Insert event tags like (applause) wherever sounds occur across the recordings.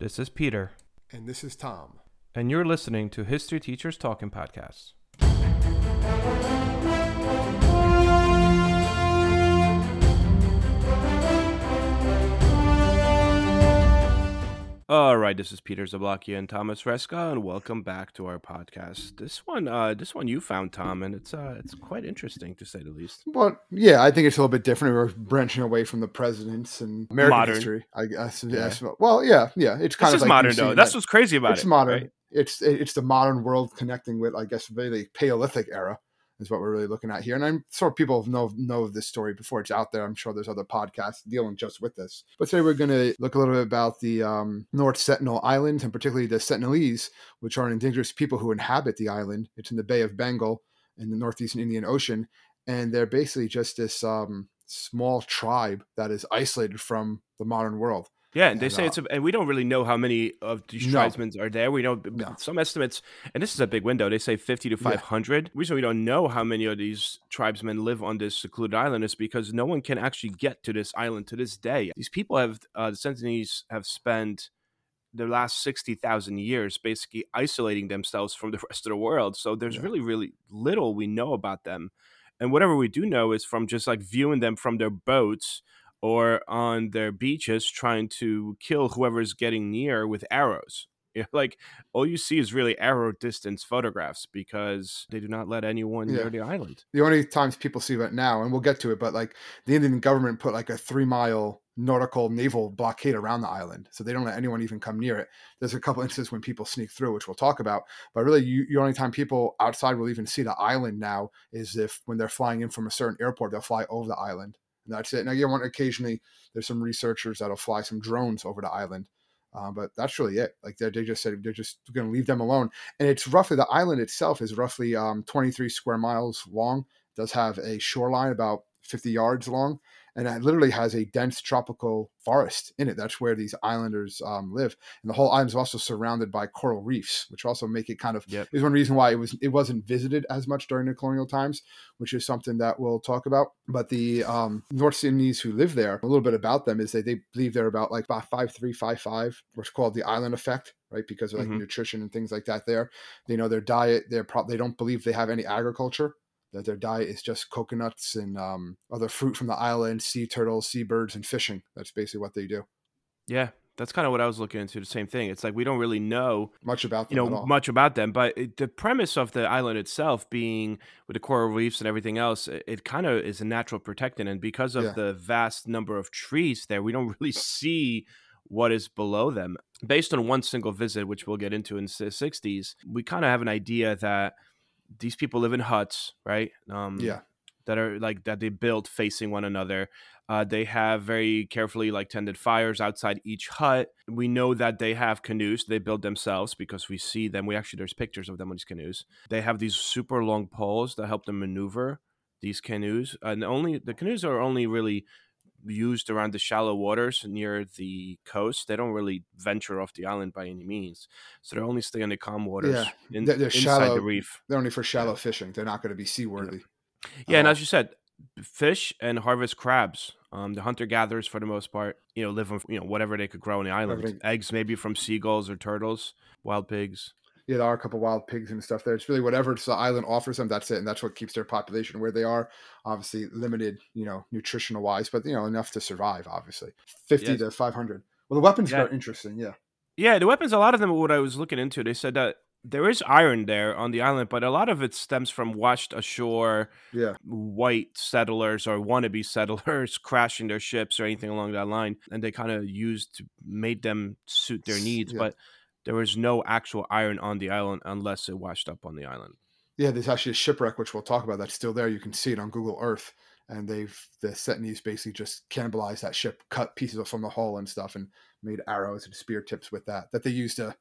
This is Peter, And this is Tom. and you're listening to History Teachers Talking Podcasts. All right, this is Peter Zablocki and Thomas Reska, and welcome back to our podcast. This one, uh, this one you found, Tom, and it's uh, it's quite interesting to say the least. Well, yeah, I think it's a little bit different. We're branching away from the presidents and American Modern. history. I guess. Yes. Well, yeah, yeah. It's kind This is of like modern, though. that- That's what's crazy about it's it. It's modern. right? It's it's the modern world connecting with, I guess, really Paleolithic era is what we're really looking at here. And I'm sure people know know of this story before it's out there. I'm sure there's other podcasts dealing just with this. But today we're going to look a little bit about the um, North Sentinel Islands and particularly the Sentinelese, which are an indigenous people who inhabit the island. It's in the Bay of Bengal in the northeastern Indian Ocean, and they're basically just this um, small tribe that is isolated from the modern world. Yeah, and they And, say uh, it's, a, and we don't really know how many of these No. tribesmen are there. We know No. some estimates, and this is a big window. They say fifty to five hundred. The reason we don't know how many of these tribesmen live on this secluded island is because no one can actually get to this island to this day. These people have uh, the Sentinelese have spent the last sixty thousand years basically isolating themselves from (laughs) the rest of the world. So there's Yeah. really, really little we know about them, and whatever we do know is from just like viewing them from their boats or on their beaches trying to kill whoever's getting near with arrows. (laughs) Like all you see is really arrow distance photographs because they do not let anyone Yeah. near the island. the only times people see that now, and we'll get to it, but like the Indian government put like a three mile nautical naval blockade around the island, so they don't let anyone even come near it. There's a couple instances when people sneak through, which we'll talk about, but really, you, the only time people outside will even see the island now is if when they're flying in from a certain airport, they'll fly over the island. That's it. Now, you want occasionally there's some researchers that'll fly some drones over the island. Uh, but that's really it. Like they they just said they're just going to leave them alone, and it's roughly the island itself is roughly um, 23 square miles long does have a shoreline about 50 yards long and it literally has a dense tropical forest in it. That's where these islanders um, live. And the whole island is also surrounded by coral reefs which also make it kind of Yep. is one reason why it was it wasn't visited as much during the colonial times which is something that we'll talk about. But the um, north Sentinelese who live there a little bit about them is they, they believe they're about like about five three five five what's called the island effect right? Because of like Mhm. nutrition and things like that there. They know their diet they're pro- they don't believe they have any agriculture that their diet is just coconuts and um, other fruit from the island, sea turtles, seabirds, and fishing. That's basically what they do. Yeah, that's kind of what I was looking into. The same thing. It's like we don't really know, Much about you them at know, much about them, but it, the premise of the island itself being with the coral reefs and everything else, it, it kind of is a natural protectant, and because of Yeah. the vast number of trees there, we don't (laughs) really see what is below them. Based on one single visit, which we'll get into in the 60s, we kind of have an idea that these people live in huts, right? Um, yeah, that are like that they built facing one another. Uh, they have very carefully like tended fires outside each hut. We know that they have canoes they build themselves because we see them. We actually there's pictures of them on these canoes. They have these super long poles that help them maneuver these canoes, and only the canoes are only really used around the shallow waters near the coast. They don't really venture off the island by any means, so they only stay in the calm waters Yeah, in, they're- shallow. the reef. they're only for shallow fishing. They're not going to be seaworthy. Yeah, and Uh, as you said, fish and harvest crabs. Um, the hunter gatherers, for the most part, you know, live on you know whatever they could grow on the island. Eggs, maybe from seagulls or turtles, wild pigs. Yeah, there are a couple wild pigs and stuff there. It's really whatever the island offers them. That's it, and that's what keeps their population where they are. Obviously limited, you know, nutritional wise, but you know enough to survive. Obviously, fifty Yes. to five hundred. Well, the weapons Yeah. are interesting. Yeah, Yeah, the weapons. A lot of them. What I was looking into, they said that there is iron there on the island, but a lot of it stems from washed ashore yeah, white settlers or wannabe (laughs) settlers crashing their ships or anything along that line, and they kind of used to made them suit their needs, yeah. but. There was no actual iron on the island unless it washed up on the island. yeah. There's actually a shipwreck which we'll talk about. That's still there. You can see it on Google Earth. And they've the Sentinelese basically just cannibalized that ship, cut pieces from the hull and stuff, and made arrows and spear tips with that that they used to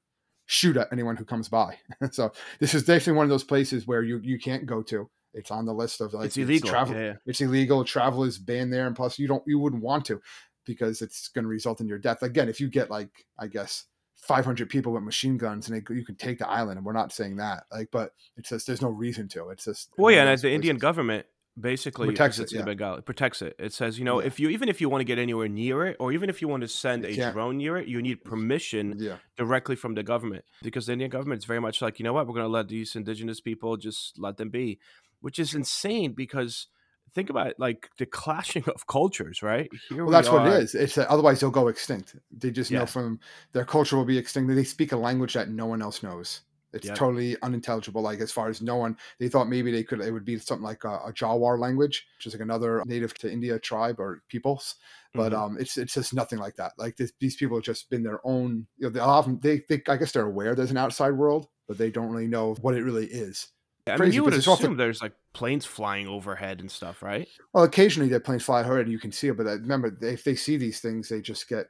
shoot at anyone who comes by. (laughs) so this is definitely one of those places where you you can't go to. It's on the list of like it's illegal. Travel, yeah, yeah. It's illegal. Travel is banned there, and plus you don't you wouldn't want to because it's going to result in your death. Again, if you get like I guess 500 people with machine guns and they, you can take the island, and we're not saying that like, but it's just there's no reason to. It's just Well, yeah, and those the Indian government basically Protects it, yeah. Bengali. Protects it. It says, you know, Yeah. if you even if you want to get anywhere near it, or even if you want to send a drone near it, you need permission directly from the government because the Indian government is very much like, you know what, we're going to let these indigenous people just let them be, which is insane because think about it, like the clashing of cultures, right? Here Well, that's what it is. It's that otherwise they'll go extinct. They just Yeah. know from their culture will be extinct. They speak a language that no one else knows. It's Yep. totally unintelligible. Like as far as no one, they thought maybe they could. It would be something like a, a Jarawa language, which is like another native to India tribe or peoples. But Mhm. um, it's it's just nothing like that. Like this, these people have just been their own. You know, they often they, they I guess they're aware there's an outside world, but they don't really know what it really is. I mean, you would it's often- assume there's like planes flying overhead and stuff, right? Well, occasionally their planes fly overhead and you can see it, but uh, remember, if they see these things, they just get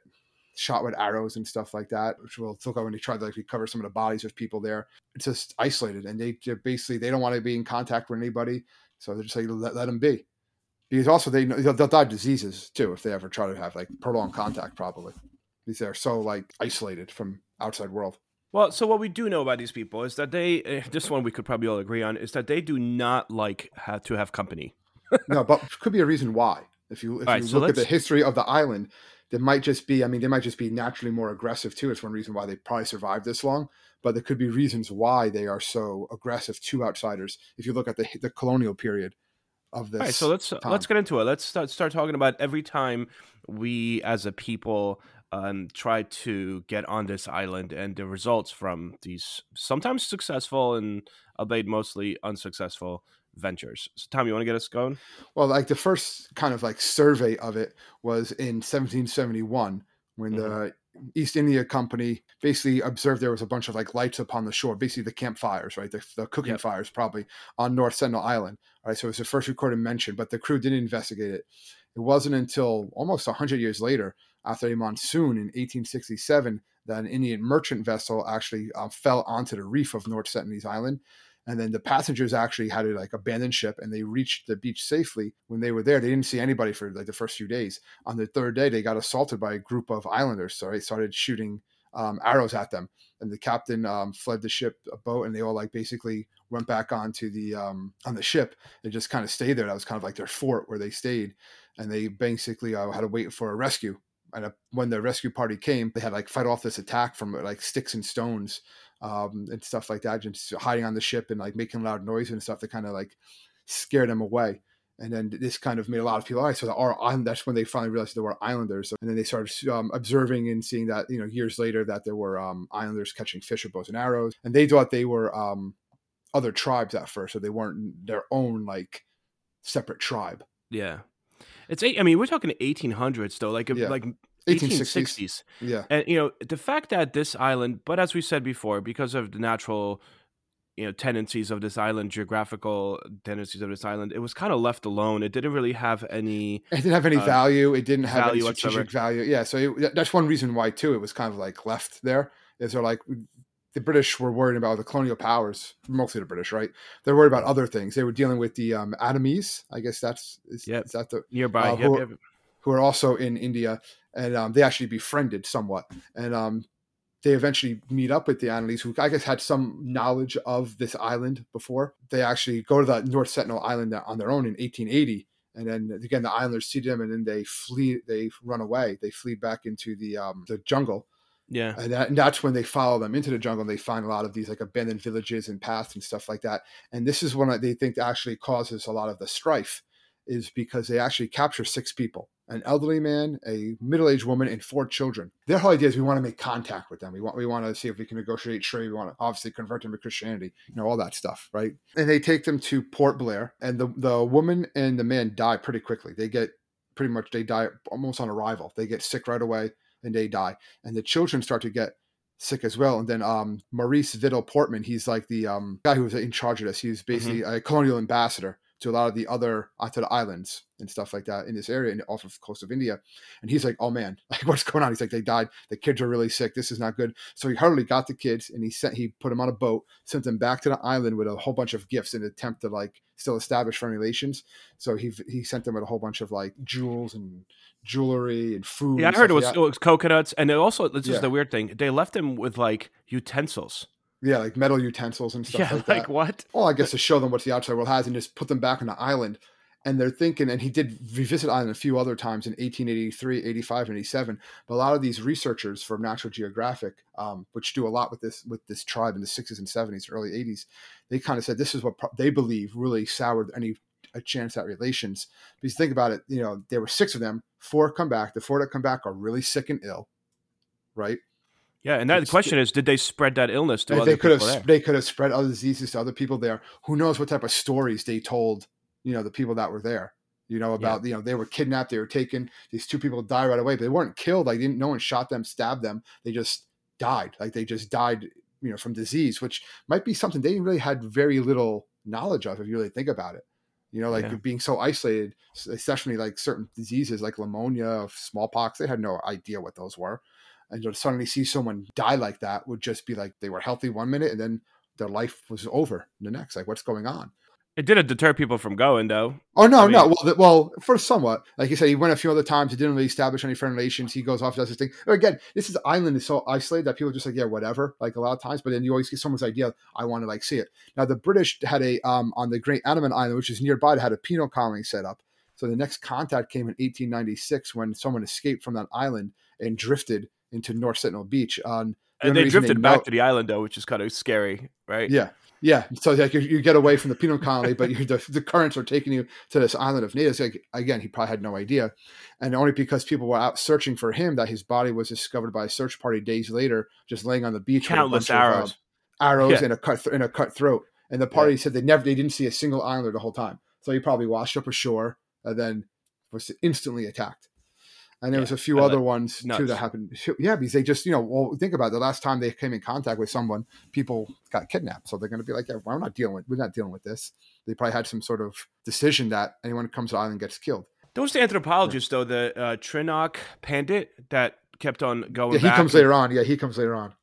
shot with arrows and stuff like that, which will look like when they try to like recover some of the bodies of people there. It's just isolated, and they they're basically they don't want to be in contact with anybody, so they're just like let, let them be. Because also they know they'll, they'll die of diseases too if they ever try to have like prolonged contact, probably because they're so like isolated from outside world. Well, so what we do know about these people is that they, eh, this one we could probably all agree on, is that they do not like have to have company. no, but could be a reason why. If you if All right, you so look at the history of the island, there might just be. I mean, they might just be naturally more aggressive too. It's one reason why they probably survived this long. But there could be reasons why they are so aggressive to outsiders. If you look at the the colonial period of this, All right, so let's time. let's get into it. Let's start start talking about every time we as a people um, try to get on this island and the results from these sometimes successful and albeit mostly unsuccessful ventures. So, Tom, you want to get us going? Well, like the first kind of like survey of it was in 1771 when the East India Company basically observed there was a bunch of like lights upon the shore, basically the campfires, right? The, the cooking Yep. fires probably on North Sentinel Island. Right. So it was the first recorded mention, but the crew didn't investigate it. It wasn't until almost 100 years later, after a monsoon in 1867, that an Indian merchant vessel actually uh, fell onto the reef of North Sentinel's Island. And then the passengers actually had to like abandon ship and they reached the beach safely. When they were there they didn't see anybody for like the first few days. On the third day they got assaulted by a group of islanders so they started shooting um, arrows at them. And the captain um, fled the ship a boat and they all like basically went back onto the um, on the ship and just kind of stayed there. That was kind of like their fort where they stayed. And they basically uh, had to wait for a rescue and when the rescue party came they had like fight off this attack from like sticks and stones um, and stuff like that, just hiding on the ship and like making loud noise and stuff that kind of like scared them away. And then this kind of made a lot of people, all right, so there are island. That's when they finally realized there were islanders. And then they started um, observing and seeing that, you know, years later that there were um, islanders catching fish with bows and arrows. And they thought they were um, other tribes at first, so they weren't their own like separate tribe. Yeah, it's eight. I mean, we're talking 1800s though, like Yeah. like 1860s. 1860s. Yeah. And you know, the fact that this island, but as we said before, because of the natural, you know, tendencies of this island, geographical tendencies of this island, it was kind of left alone. It didn't really have any. It didn't have any uh, value. It didn't have any whatsoever. strategic value. Yeah, so it, that's one reason why too. It was kind of like left there. Is they're like the British were worried about the colonial powers, mostly the British, right? They're worried about other things. They were dealing with the um, Andamanese. I guess that's is, Yep. is that the Nearby, Uh, Yep, who- yep. who are also in India, and um, they actually befriended somewhat, and um, they eventually meet up with the Andamanese, who I guess had some knowledge of this island before. They actually go to the North Sentinel Island on their own in 1880, and then again the islanders see them, and then they flee. They run away. They flee back into the um, the jungle, yeah, and, that, and that's when they follow them into the jungle. And they find a lot of these like abandoned villages and paths and stuff like that. And this is that they think actually causes a lot of the strife, is because they actually capture six people: an elderly man, a middle-aged woman, and four children. Their whole idea is we want to make contact with them. We want we want to see if we can negotiate trade. We want to obviously convert them to Christianity. You know all that stuff, right? And they take them to Port Blair, and the the woman and the man die pretty quickly. They get pretty much they die almost on arrival. They get sick right away and they die. And the children start to get sick as well. And then um, Maurice Vidal Portman, he's like the um, guy who was in charge of this. He's basically a colonial ambassador to a lot of the other the islands and stuff like that in this area and off of the coast of India. And he's like, "Oh man, (laughs) like what's going on?" He's like, "They died. The kids are really sick. This is not good." So he hurriedly got the kids and he sent he put them on a boat, sent them back to the island with a whole bunch of gifts in an attempt to like still establish friendly relations. So he he sent them with a whole bunch of like jewels and jewelry and food. yeah. I heard it was, like it was coconuts, and it also this Yeah. is the weird thing. They left him with like utensils. Yeah, like metal utensils and stuff yeah, like like, what? Well, I guess to show them what the outside world has and just put them back on the island. and they're thinking and he did revisit island a few other times in 1883 85 and 87 but a lot of these researchers from national geographic um, which do a lot with this with this tribe in the 60s and 70s early 80s they kind of said this is what pro- they believe really soured any a chance at relations. Because think about it you know there were six of them four come back. The four that come back are really sick and ill right Yeah, and that the question is, did they spread that illness to They- could have people there? they could have spread other diseases to other people there. Who knows what type of stories they told, you know, the people that were there. You know about you know they were kidnapped, they were taken. These two people died right away, but they weren't killed. Like didn't no one shot them, stabbed them. They just died. Like they just died, you know, from disease, which might be something they really had very little knowledge of if you really think about it. You know, like Yeah. being so isolated, especially like certain diseases like pneumonia, smallpox, they had no idea what those were. And to suddenly see someone die like that would just be like they were healthy one minute and then their life was over the next. Like, what's going on? It didn't deter people from going, though. Oh no, I no. Well, the, well, for somewhat, like you said, he went a few other times. He didn't really establish any friend relations. He goes off, does his thing. But again, this is island is so isolated that people are just like, yeah, whatever. Like a lot of times, but then you always get someone's idea. I want to like see it. Now the British had a um on the Great Andaman Island, which is nearby, they had a penal colony set up. So the next contact came in 1896 when someone escaped from that island and drifted into North Sentinel Beach. On the And they drifted know- back to the island, though, which is kind of scary, right? yeah, yeah. So like you, you get away from the penal colony, but the, the currents are taking you to this island of natives. Like, again, he probably had no idea, and only because people were out searching for him that his body was discovered by a search party days later, just laying on the beach. with a Countless bunch of, um, arrows. arrows Yeah. and a cut th- and a cut throat. And the party said they never they didn't see a single islander the whole time. So he probably washed up ashore and then was instantly attacked. And there Yeah, was a few other like, ones too that happened. Yeah, because they just you know well think about it. the last time they came in contact with someone, people got kidnapped. So they're going to be like, yeah, we're not dealing with we're not dealing with this. They probably had some sort of decision that anyone who comes to the island gets killed. Those anthropologists, though, the uh, Triloknath Pandit, that kept on going Yeah, he comes later on. Yeah, he comes later on.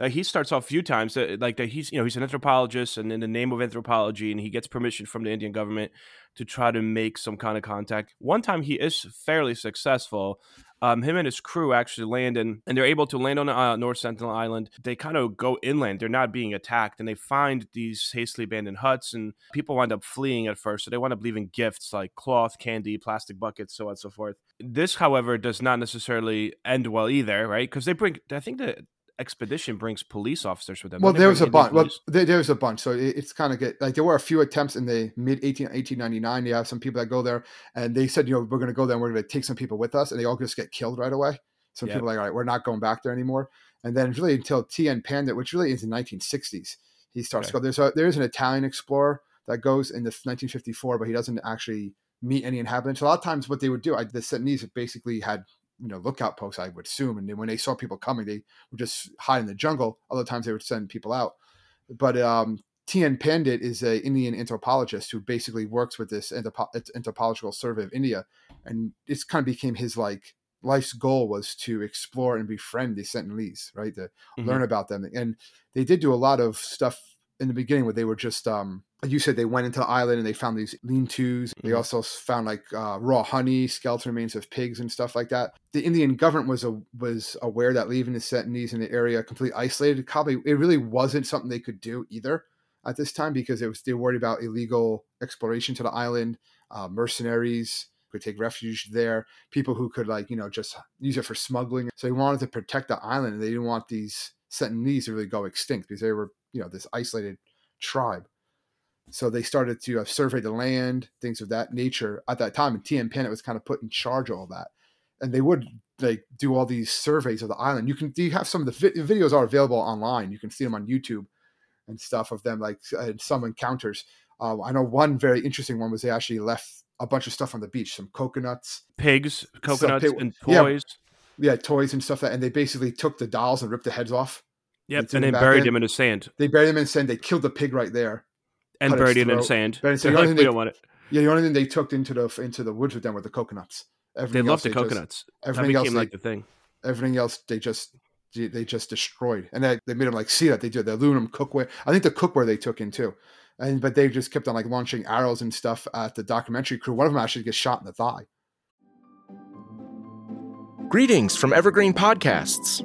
Uh, he starts off a few times uh, like that he's you know he's an anthropologist and in the name of anthropology and he gets permission from the indian government to try to make some kind of contact one time he is fairly successful um, him and his crew actually land in, and they're able to land on uh, North Sentinel Island. They kind of go inland. They're not being attacked, and they find these hastily abandoned huts, and people wind up fleeing at first. So they wind up leaving gifts like cloth, candy, plastic buckets, so on and so forth. This, however, does not necessarily end well either, right? Because they bring, I think the expedition brings police officers with them. Well, there was a bunch. Well, there, there was a bunch. So it, it's kind of get like there were a few attempts in the mid 18, 1899. You have some people that go there and they said, you know, we're going to go there and we're going to take some people with us, and they all just get killed right away. Some Yep. people are like, all right, we're not going back there anymore. And then really until T.N. Pandit, which really is the 1960s, he starts Okay. to go. There's a, there's an Italian explorer that goes in the 1954, but he doesn't actually meet any inhabitants. A lot of times, what they would do, I, the Sentinels basically had you know lookout posts, I would assume, and then when they saw people coming, they would just hide in the jungle. Other times, they would send people out. But um, T.N. Pandit is an Indian anthropologist who basically works with this anthropo- anthropological survey of India, and this kind of became his like life's goal was to explore and befriend the Sentinelese, right? To Mhm. learn about them, and they did do a lot of stuff in the beginning where they were just um you said they went into the island and they found these lean-tos. They Mhm. also found like uh, raw honey skeleton remains of pigs and stuff like that. The indian government was a, was aware that leaving the sentinels in the area completely isolated probably it really wasn't something they could do either at this time because it was they were worried about illegal exploration to the island uh, mercenaries could take refuge there people who could like you know just use it for smuggling. So they wanted to protect the island and they didn't want these sentinels to really go extinct because they were you know this isolated tribe. So they started to uh, survey the land things of that nature at that time and T.N. Pandit was kind of put in charge of all that. And they would like do all these surveys of the island. You can you have some of the vi- videos are available online. You can see them on youtube and stuff of them like uh, some encounters. Um, i know one very interesting one was they actually left a bunch of stuff on the beach some coconuts. Pigs, coconuts, pig- and yeah. toys. yeah toys and stuff that and they basically took the dolls and ripped the heads off Yep, and them then buried in. them in the sand they buried him in sand they killed the pig right there and buried it in throat. sand. Buried so like, (laughs) only we thing don't want it. Yeah, the only thing they took into the into the woods with them were the coconuts. They Everything love else the they just- coconuts. That everything else became they, like the thing. everything else they just they just destroyed, and they, they made them like see that they did the aluminum cookware. I think the cookware they took in too, and but they just kept on like launching arrows and stuff at the documentary crew. One of them actually gets shot in the thigh. Greetings from Evergreen Podcasts.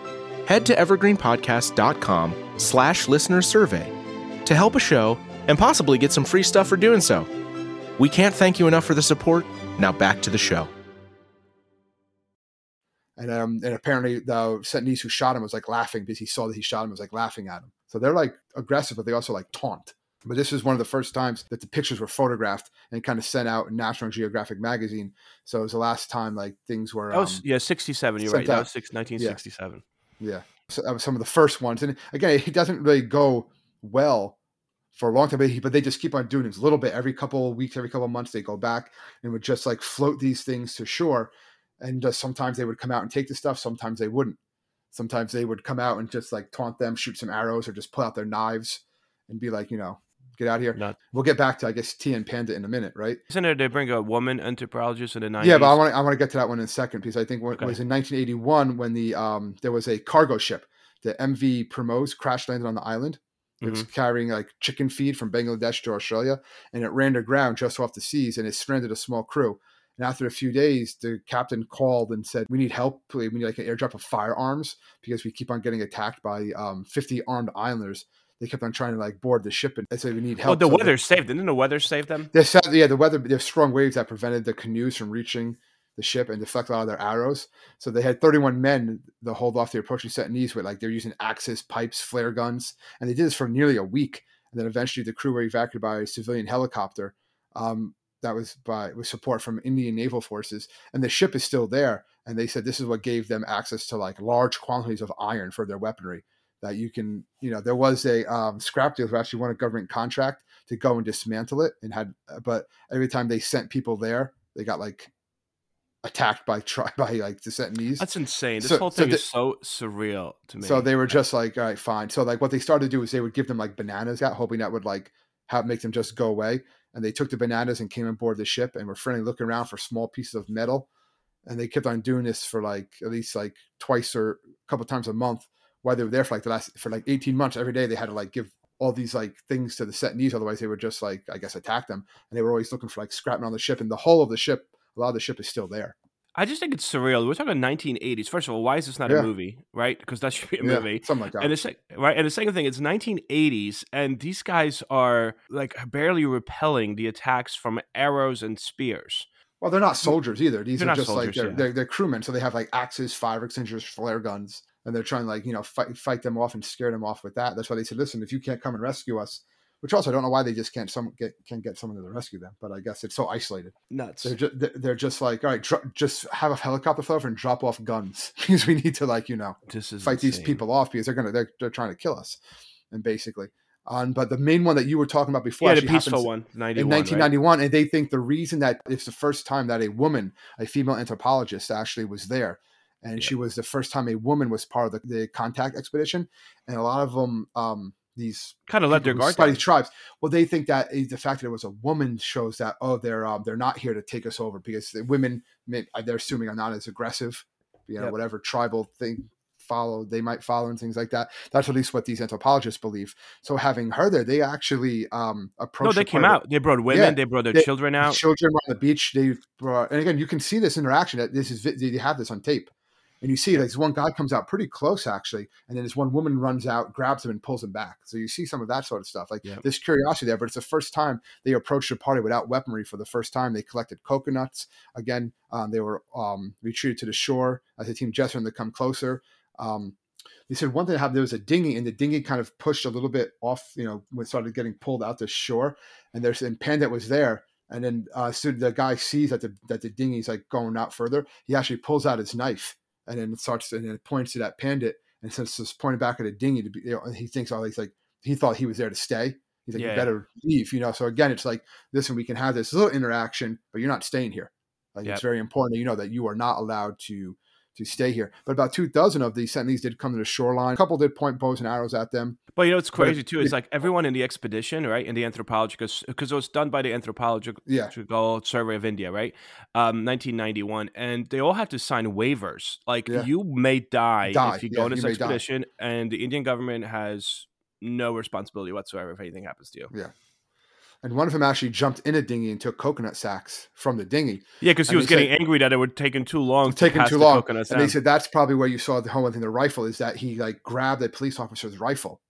Head to evergreenpodcast.com slash listener survey to help a show and possibly get some free stuff for doing so. We can't thank you enough for the support. Now back to the show. And um, and apparently the Sentinelese who shot him was like laughing because he saw that he shot him was like laughing at him. So they're like aggressive, but they also like taunt. But this was one of the first times that the pictures were photographed and kind of sent out in National Geographic magazine. So it was the last time like things were. That was um, yeah, sixty seven. You're right. sent That was six, 1967. Yeah. Yeah, so that was some of the first ones. And again, it doesn't really go well for a long time, but, he, but they just keep on doing this a little bit every couple of weeks, every couple of months, they go back and would just like float these things to shore. And just sometimes they would come out and take the stuff. Sometimes they wouldn't. Sometimes they would come out and just like taunt them, shoot some arrows, or just pull out their knives and be like, you know, get out of here. Not- We'll get back to, I guess, T.N. Pandit in a minute, right? Isn't it they bring a woman anthropologist in the 90s? Yeah, but I want to I want to get to that one in a second because I think Okay. it was in 1981 when the um there was a cargo ship, the MV Primrose crash landed on the island. It was Mm-hmm. carrying like chicken feed from Bangladesh to Australia, and it ran aground just off the seas, and it stranded a small crew. And after a few days, the captain called and said, "We need help. We need like an airdrop of firearms because we keep on getting attacked by um, 50 armed islanders. They kept on trying to like board the ship, and they said we need help. Well, help." the So they- weather saved. Didn't the weather save them? there's sa- yeah, the weather. There's strong waves that prevented the canoes from reaching the ship and deflect a lot of their arrows. So they had 31 men to hold off the approaching Sentinelese with like they're using axes, pipes, flare guns, and they did this for nearly a week. And then eventually the crew were evacuated by a civilian helicopter. Um, that was by with support from Indian naval forces, and the ship is still there. And they said this is what gave them access to like large quantities of iron for their weaponry. That you can, you know, there was a um, scrap deal who actually won a government contract to go and dismantle it, and had, but every time they sent people there, they got like attacked by tri- (laughs) by like the Sentinelese. That's insane. This So- whole so thing the- is so surreal to me. So they were just like, all right, fine. So like what they started to do is they would give them like bananas out, hoping that would like have make them just go away. And they took the bananas and came aboard the ship and were friendly looking around for small pieces of metal. And they kept on doing this for like at least like twice or a couple times a month while they were there for like the last for like 18 months. Every day they had to like give all these like things to the Sentinelese, otherwise they would just like I guess attack them. And they were always looking for like scrapping on the ship. And the hull of the ship, a lot of the ship is still there. I just think it's surreal. We're talking 1980s. First of all, why is this not Yeah. a movie? Right? Because that should be a Yeah, movie. something like that. And the sec- right, and the second thing, it's 1980s, and these guys are like barely repelling the attacks from arrows and spears. Well, they're not soldiers either. These They're are just like they're, yeah. they're they're crewmen, so they have like axes, fire extinguishers, flare guns, and they're trying to like you know fight fight them off and scare them off with that. That's why they said, listen, if you can't come and rescue us, which also I don't know why they just can't some get can't get someone to rescue them, but I guess it's so isolated. Nuts. They're just they're just like all right, dro- just have a helicopter fly over and drop off guns (laughs) because we need to like you know This is fight these people off because they're gonna they're, they're trying to kill us, and basically. Um, but the main one that you were talking about before Yeah, the peaceful one, 91. in right? 1991 and they think the reason that it's the first time that a woman a female anthropologist actually was there and Yeah. she was the first time a woman was part of the, the contact expedition and a lot of them um these Kind of let their guard down. tribes well they think that the fact that it was a woman shows that oh they're um, they're not here to take us over because the women may, they're assuming are not as aggressive you know Yep. whatever tribal thing follow they might follow and things like that that's at least what these anthropologists believe so having her there they actually um approached No, they came quite a bit out. They brought women. Yeah. They brought their They- children out. children on the beach. They brought, and again, you can see this interaction. That this is they have this on tape, and you see like this one guy comes out pretty close actually, and then this one woman runs out, grabs him, and pulls him back. So you see some of that sort of stuff. Like Yeah. there's curiosity there, but it's the first time they approached a party without weaponry. For the first time, they collected coconuts. Again, um, they were um, retreated to the shore as a team gesturing to come closer. Um, they said one thing happened there was a dinghy, and the dinghy kind of pushed a little bit off. You know, when it started getting pulled out to shore, and there's and Pandit was there. And then uh, soon the guy sees that the that the dinghy's like going out further. He actually pulls out his knife and then it starts and then it points to that pandit and since it's pointing back at a dinghy to be. You know, and he thinks, oh, he's like he thought he was there to stay. He's like, Yeah. you better leave, you know. So again, it's like, this, listen, we can have this little interaction, but you're not staying here. Like Yep. it's very important that you know that you are not allowed to to stay here. But about two dozen of these Sentinels did come to the shoreline. A couple did point bows and arrows at them. But you know, it's crazy too. It's like everyone in the expedition, right? In the anthropological, because it was done by the Anthropological Yeah. Survey of India, right? Um, 1991, and they all had to sign waivers. Like Yeah. you may die, Die, if you yeah, go on this die. expedition, and the Indian government has no responsibility whatsoever if anything happens to you. And one of them actually jumped in a dinghy and took coconut sacks from the dinghy. Yeah, because he And was they getting angry that it would taken too long. to taking too the long. And they said that's probably where you saw the whole thing. The rifle is that he like grabbed a police officer's rifle.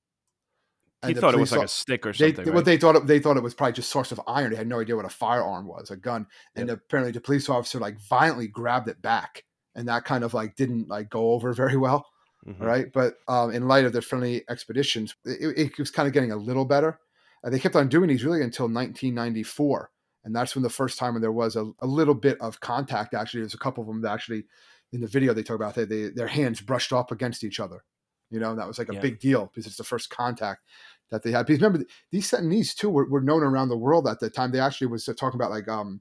he the thought it was like a stick or something. what right? they thought it, they thought it was probably just source of iron. They had no idea what a firearm was, a gun. And apparently the police officer like violently grabbed it back, and that kind of like didn't like go over (laughs) very well. Mhm. right? But um, in light of their friendly expeditions, it, it was kind of getting a little better. Uh, they kept on doing these really until 1994, and that's when the first time when there was a, a little bit of contact. Actually, there's a couple of them that actually in the video they talk about that they, their hands brushed up against each other. You know, and that was like a Yeah. big deal because it's the first contact that they had. Because remember, these Sentinels too were, were known around the world at the time. They actually was uh, talking about like um,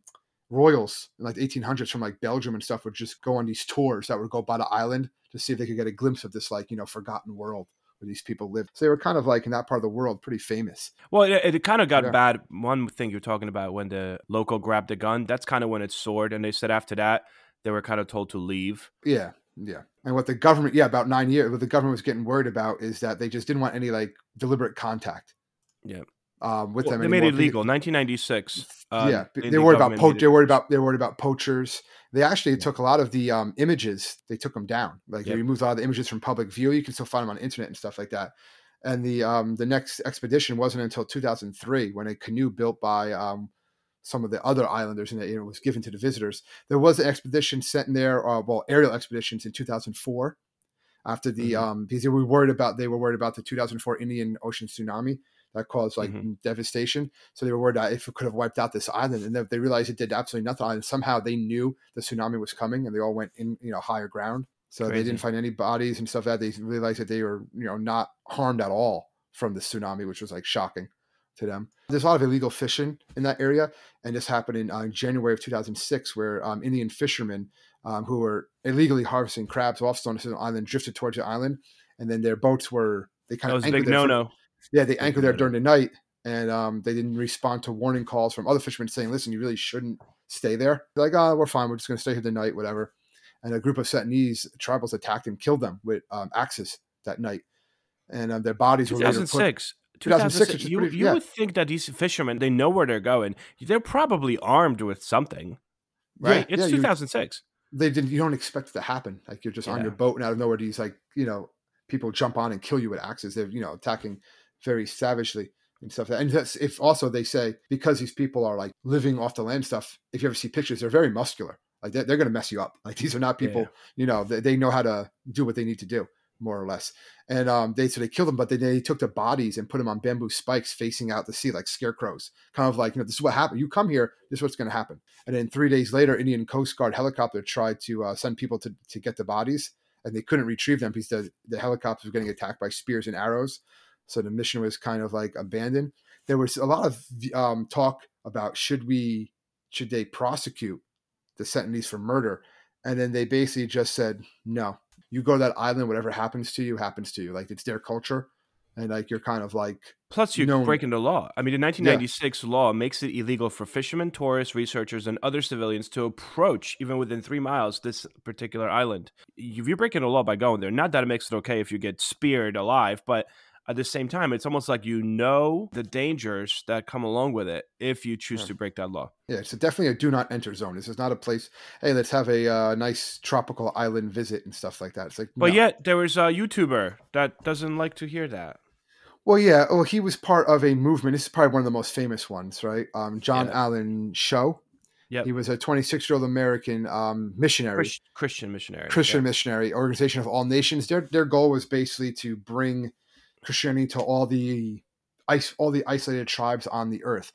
royals in like the 1800s from like Belgium and stuff would just go on these tours that would go by the island to see if they could get a glimpse of this like you know forgotten world where these people lived. So they were kind of like in that part of the world pretty famous. Well, it, it kind of got Yeah. bad. One thing you're talking about when the local grabbed the gun, that's kind of when it soared. And they said after that, they were kind of told to leave. Yeah, yeah. And what the government, yeah, about nine years, what the government was getting worried about is that they just didn't want any like deliberate contact. Yeah. Um, with Well, them they made it anymore illegal. 1996. uh, yeah, the they worried about po- they worried about they worried about poachers. They actually took a lot of the um, images. They took them down. Like they Yep. removed a lot of the images from public view. You can still find them on the internet and stuff like that. And the um, the next expedition wasn't until 2003 when a canoe built by um, some of the other islanders and it was given to the visitors. There was an expedition sent in there, uh, well, aerial expeditions in 2004. After the Mhm. um, because they were worried about they were worried about the 2004 Indian Ocean tsunami that caused like Mhm. devastation. So they were worried that if it could have wiped out this island, and then they realized it did absolutely nothing. And somehow they knew the tsunami was coming, and they all went in, you know, higher ground. So they didn't find any bodies and stuff. Like that they realized that they were, you know, not harmed at all from the tsunami, which was like shocking to them. There's a lot of illegal fishing in that area, and this happened in uh, January of 2006, where um, Indian fishermen um, who were illegally harvesting crabs off Stone Island drifted towards the island, and then their boats were they kind That of was a big no no. Yeah, they anchored there during the night, and um, they didn't respond to warning calls from other fishermen saying, "Listen, you really shouldn't stay there." They're like, "Oh, we're fine. We're just going to stay here the night, whatever." And a group of Sentinelese tribals attacked and killed them with um, axes that night, and um, their bodies were later put. 2006. 2006, which You, pretty- you yeah. would think that these fishermen, they know where they're going. They're probably armed with something, Yeah, right? it's yeah, you- 2006. They didn't. You don't expect it to happen. Like you're just on your boat, and out of nowhere, these like you know people jump on and kill you with axes. They're you know attacking very savagely and stuff. And that's if also they say because these people are like living off the land stuff. If you ever see pictures, they're very muscular. Like they're, they're going to mess you up. Like these are not people. Yeah. You know they, they know how to do what they need to do more or less. And um, they so they killed them, but they, they took the bodies and put them on bamboo spikes facing out the sea like scarecrows. Kind of like you know this is what happened. You come here, this is what's going to happen. And then three days later, Indian Coast Guard helicopter tried to uh, send people to to get the bodies, and they couldn't retrieve them because the the helicopters were getting attacked by spears and arrows. So the mission was kind of like abandoned. There was a lot of um, talk about should we should they prosecute the Sentinels for murder, and then they basically just said no. You go to that island, whatever happens to you happens to you. Like it's their culture, and like you're kind of like Plus, you're known- breaking the law. I mean, the 1996 law makes it illegal for fishermen, tourists, researchers, and other civilians to approach, even within three miles, this particular island. If you're breaking the law by going there, not that it makes it okay if you get speared alive, but at the same time, it's almost like you know the dangers that come along with it if you choose Yeah. to break that law. Yeah, it's definitely a do not enter zone. This is not a place. Hey, let's have a uh, nice tropical island visit and stuff like that. It's like, But no. yet, was a YouTuber that doesn't like to hear that. well, yeah. Oh, he was part of a movement. This is probably one of the most famous ones, right? Um, John Yeah. Allen Chau. Yep. He was a 26 year old American um, missionary, Christian missionary. Christian yeah. missionary organization of all nations. Their their goal was basically to bring Christianity to all the ice all the isolated tribes on the earth.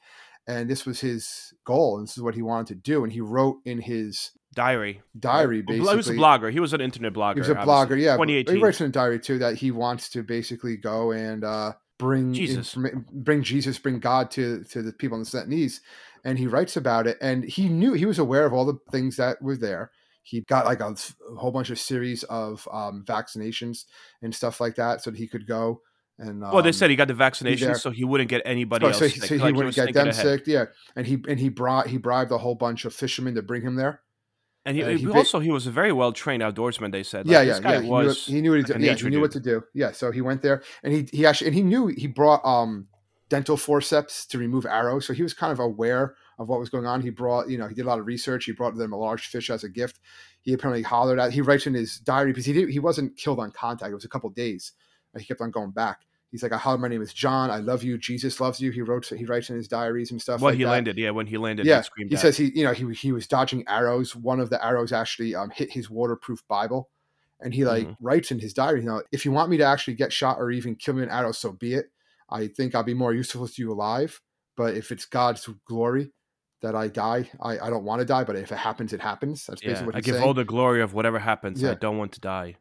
And this was his goal, and this is what he wanted to do. And he wrote in his Diary. diary, basically. He was a blogger. He was an internet blogger. He was a obviously. blogger, yeah. but 2018. He writes in a diary too that he wants to basically go and uh, bring Jesus. bring Jesus, bring God to to the people in the Sentinels, and he writes about it. And he knew he was aware of all the things that were there. he got like a, a whole bunch of series of um, vaccinations and stuff like that so that he could go and well, they um, said he got the vaccination so he wouldn't get anybody Oh, else so, he, sick. so he Like, wouldn't was get them ahead. sick. Yeah, and he and he brought he bribed a whole bunch of fishermen to bring him there. And he, Uh, he he also he was a very well trained outdoorsman. They said. Like, yeah, yeah, yeah. He knew, he knew what he like did. Yeah, he knew what to do. Yeah, so he went there and he he actually and he knew he brought um dental forceps to remove arrows. So he was kind of aware of what was going on. He brought you know he did a lot of research. He brought them a large fish as a gift. He apparently hollered at. He writes in his diary because he did, he wasn't killed on contact. It was a couple days. Uh, He kept on going back. He's like, I hollered, my name is John. I love you. Jesus loves you. He wrote he writes in his diaries and stuff. Well, like he that. landed. Yeah, when he landed, Yeah, he screamed. he says he you know he he was dodging arrows one of the arrows actually um, hit his waterproof bible and he like Mhm. writes in his diary you know if you want me to actually get shot or even kill me an arrow so be it i think i'll be more useful to you alive but if it's god's glory that i die i, I don't want to die but if it happens it happens that's Yeah, basically what I give saying all the glory of whatever happens. I don't want to die.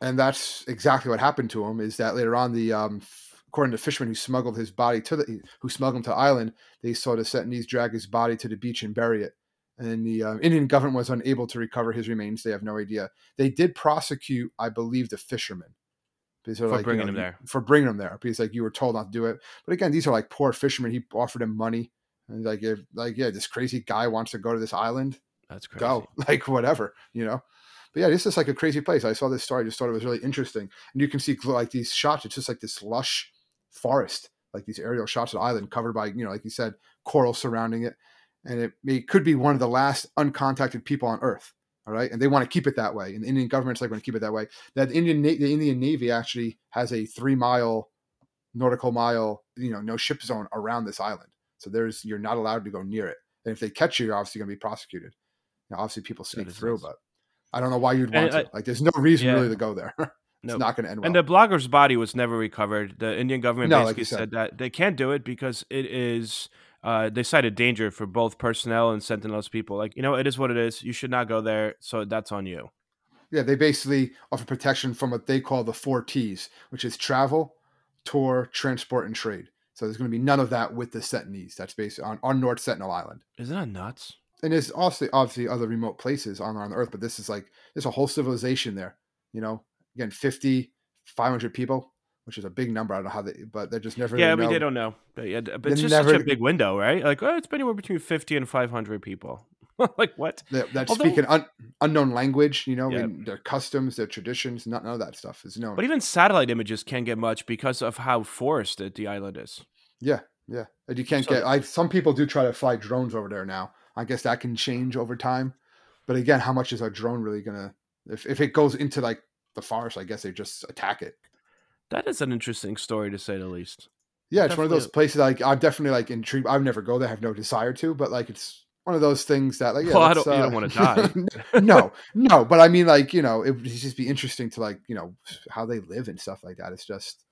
And that's exactly what happened to him is that later on the um according to fishermen who smuggled his body to the who smuggled him to island they saw the Sentinels drag his body to the beach and bury it. And the uh, indian government was unable to recover his remains. They have no idea. They did prosecute i believe the fishermen. For like, you bringing know, him there. for bringing them there. Because like you were told not to do it. But again these are like poor fishermen. He offered him money. And like if like yeah this crazy guy wants to go to this island That's crazy. go (laughs) like whatever you know but yeah this is like a crazy place. I saw this story i just thought it was really interesting. And you can see like these shots it's just like this lush forest like these aerial shots of the island covered by you know like you said coral surrounding it. And it, it could be one of the last uncontacted people on earth all right? And they want to keep it that way. And the indian government's like want to keep it that way. That the indian the indian navy actually has a three mile nautical mile you know no ship zone around this island. So there's you're not allowed to go near it. And if they catch you you're obviously going to be prosecuted. Now, obviously people sneak through nuts. but i don't know why you'd And want I- to like there's no reason yeah. really to go there (laughs) it's No. not going to end well And the blogger's body was never recovered. The Indian government No, basically you said. said that they can't do it because it is. Uh, they cited danger for both personnel and Sentinels people. Like you know, it is what it is. You should not go there. So that's on you. yeah they basically offer protection from what they call the four t's which is travel tour transport and trade so there's going to be none of that with the Sentinels. That's based on, on North Sentinel Island. Isn't that nuts? And there's also obviously other remote places on on Earth, but this is like there's a whole civilization there. You know, again, 50, 500 people, which is a big number. I don't know how they, but they're just never. yeah, I mean know. they don't know. But, yeah, but it's just never- such a big window, right? Like, oh, it's been anywhere between fifty and five hundred people. (laughs) like what? That, that Although- speak an un, unknown language, you know, Yeah. and their customs, their traditions, not none of that stuff is known. But even satellite images can't get much because of how forested the island is. Yeah, yeah. And you can't So- get. I some people do try to fly drones over there now. I guess that can change over time. But again, how much is a drone really gonna? If if it goes into like the forest, I guess they just attack it. That is an interesting story to say the least. Yeah, it's one of those places like I'm definitely like intrigued. I've never go there. I have no desire to, but like it's one of those things that like yeah, Well, I don't- you don't uh, wanna die. (laughs) no, no, but I mean like you know it would just be interesting to like you know how they live and stuff like that. It's just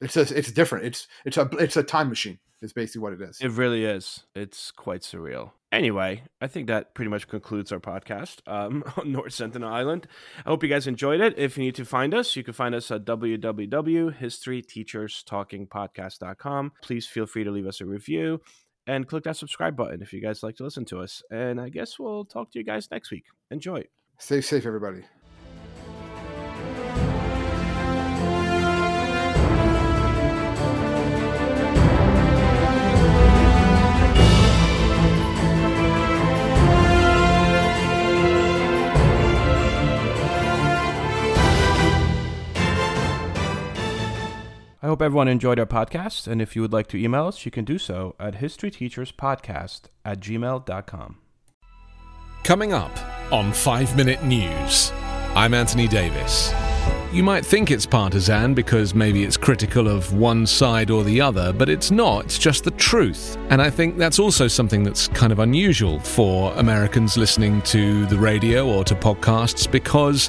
it's just it's different. It's it's a it's a time machine. Is basically what it is. It really is. It's quite surreal. Anyway, I think that pretty much concludes our podcast um, (laughs) on North Sentinel Island. I hope you guys enjoyed it. If you need to find us, you can find us at www.historyteacherstalkingpodcast.com. Please feel free to leave us a review and click that subscribe button if you guys like to listen to us. And I guess we'll talk to you guys next week. Enjoy. Stay safe, everybody. Hope everyone enjoyed our podcast. And if you would like to email us, you can do so at historyteacherspodcast at gmail.com. Coming up on 5 Minute News, I'm Anthony Davis. You might think it's partisan because maybe it's critical of one side or the other, but it's not. It's just the truth. And I think that's also something that's kind of unusual for Americans listening to the radio or to podcasts because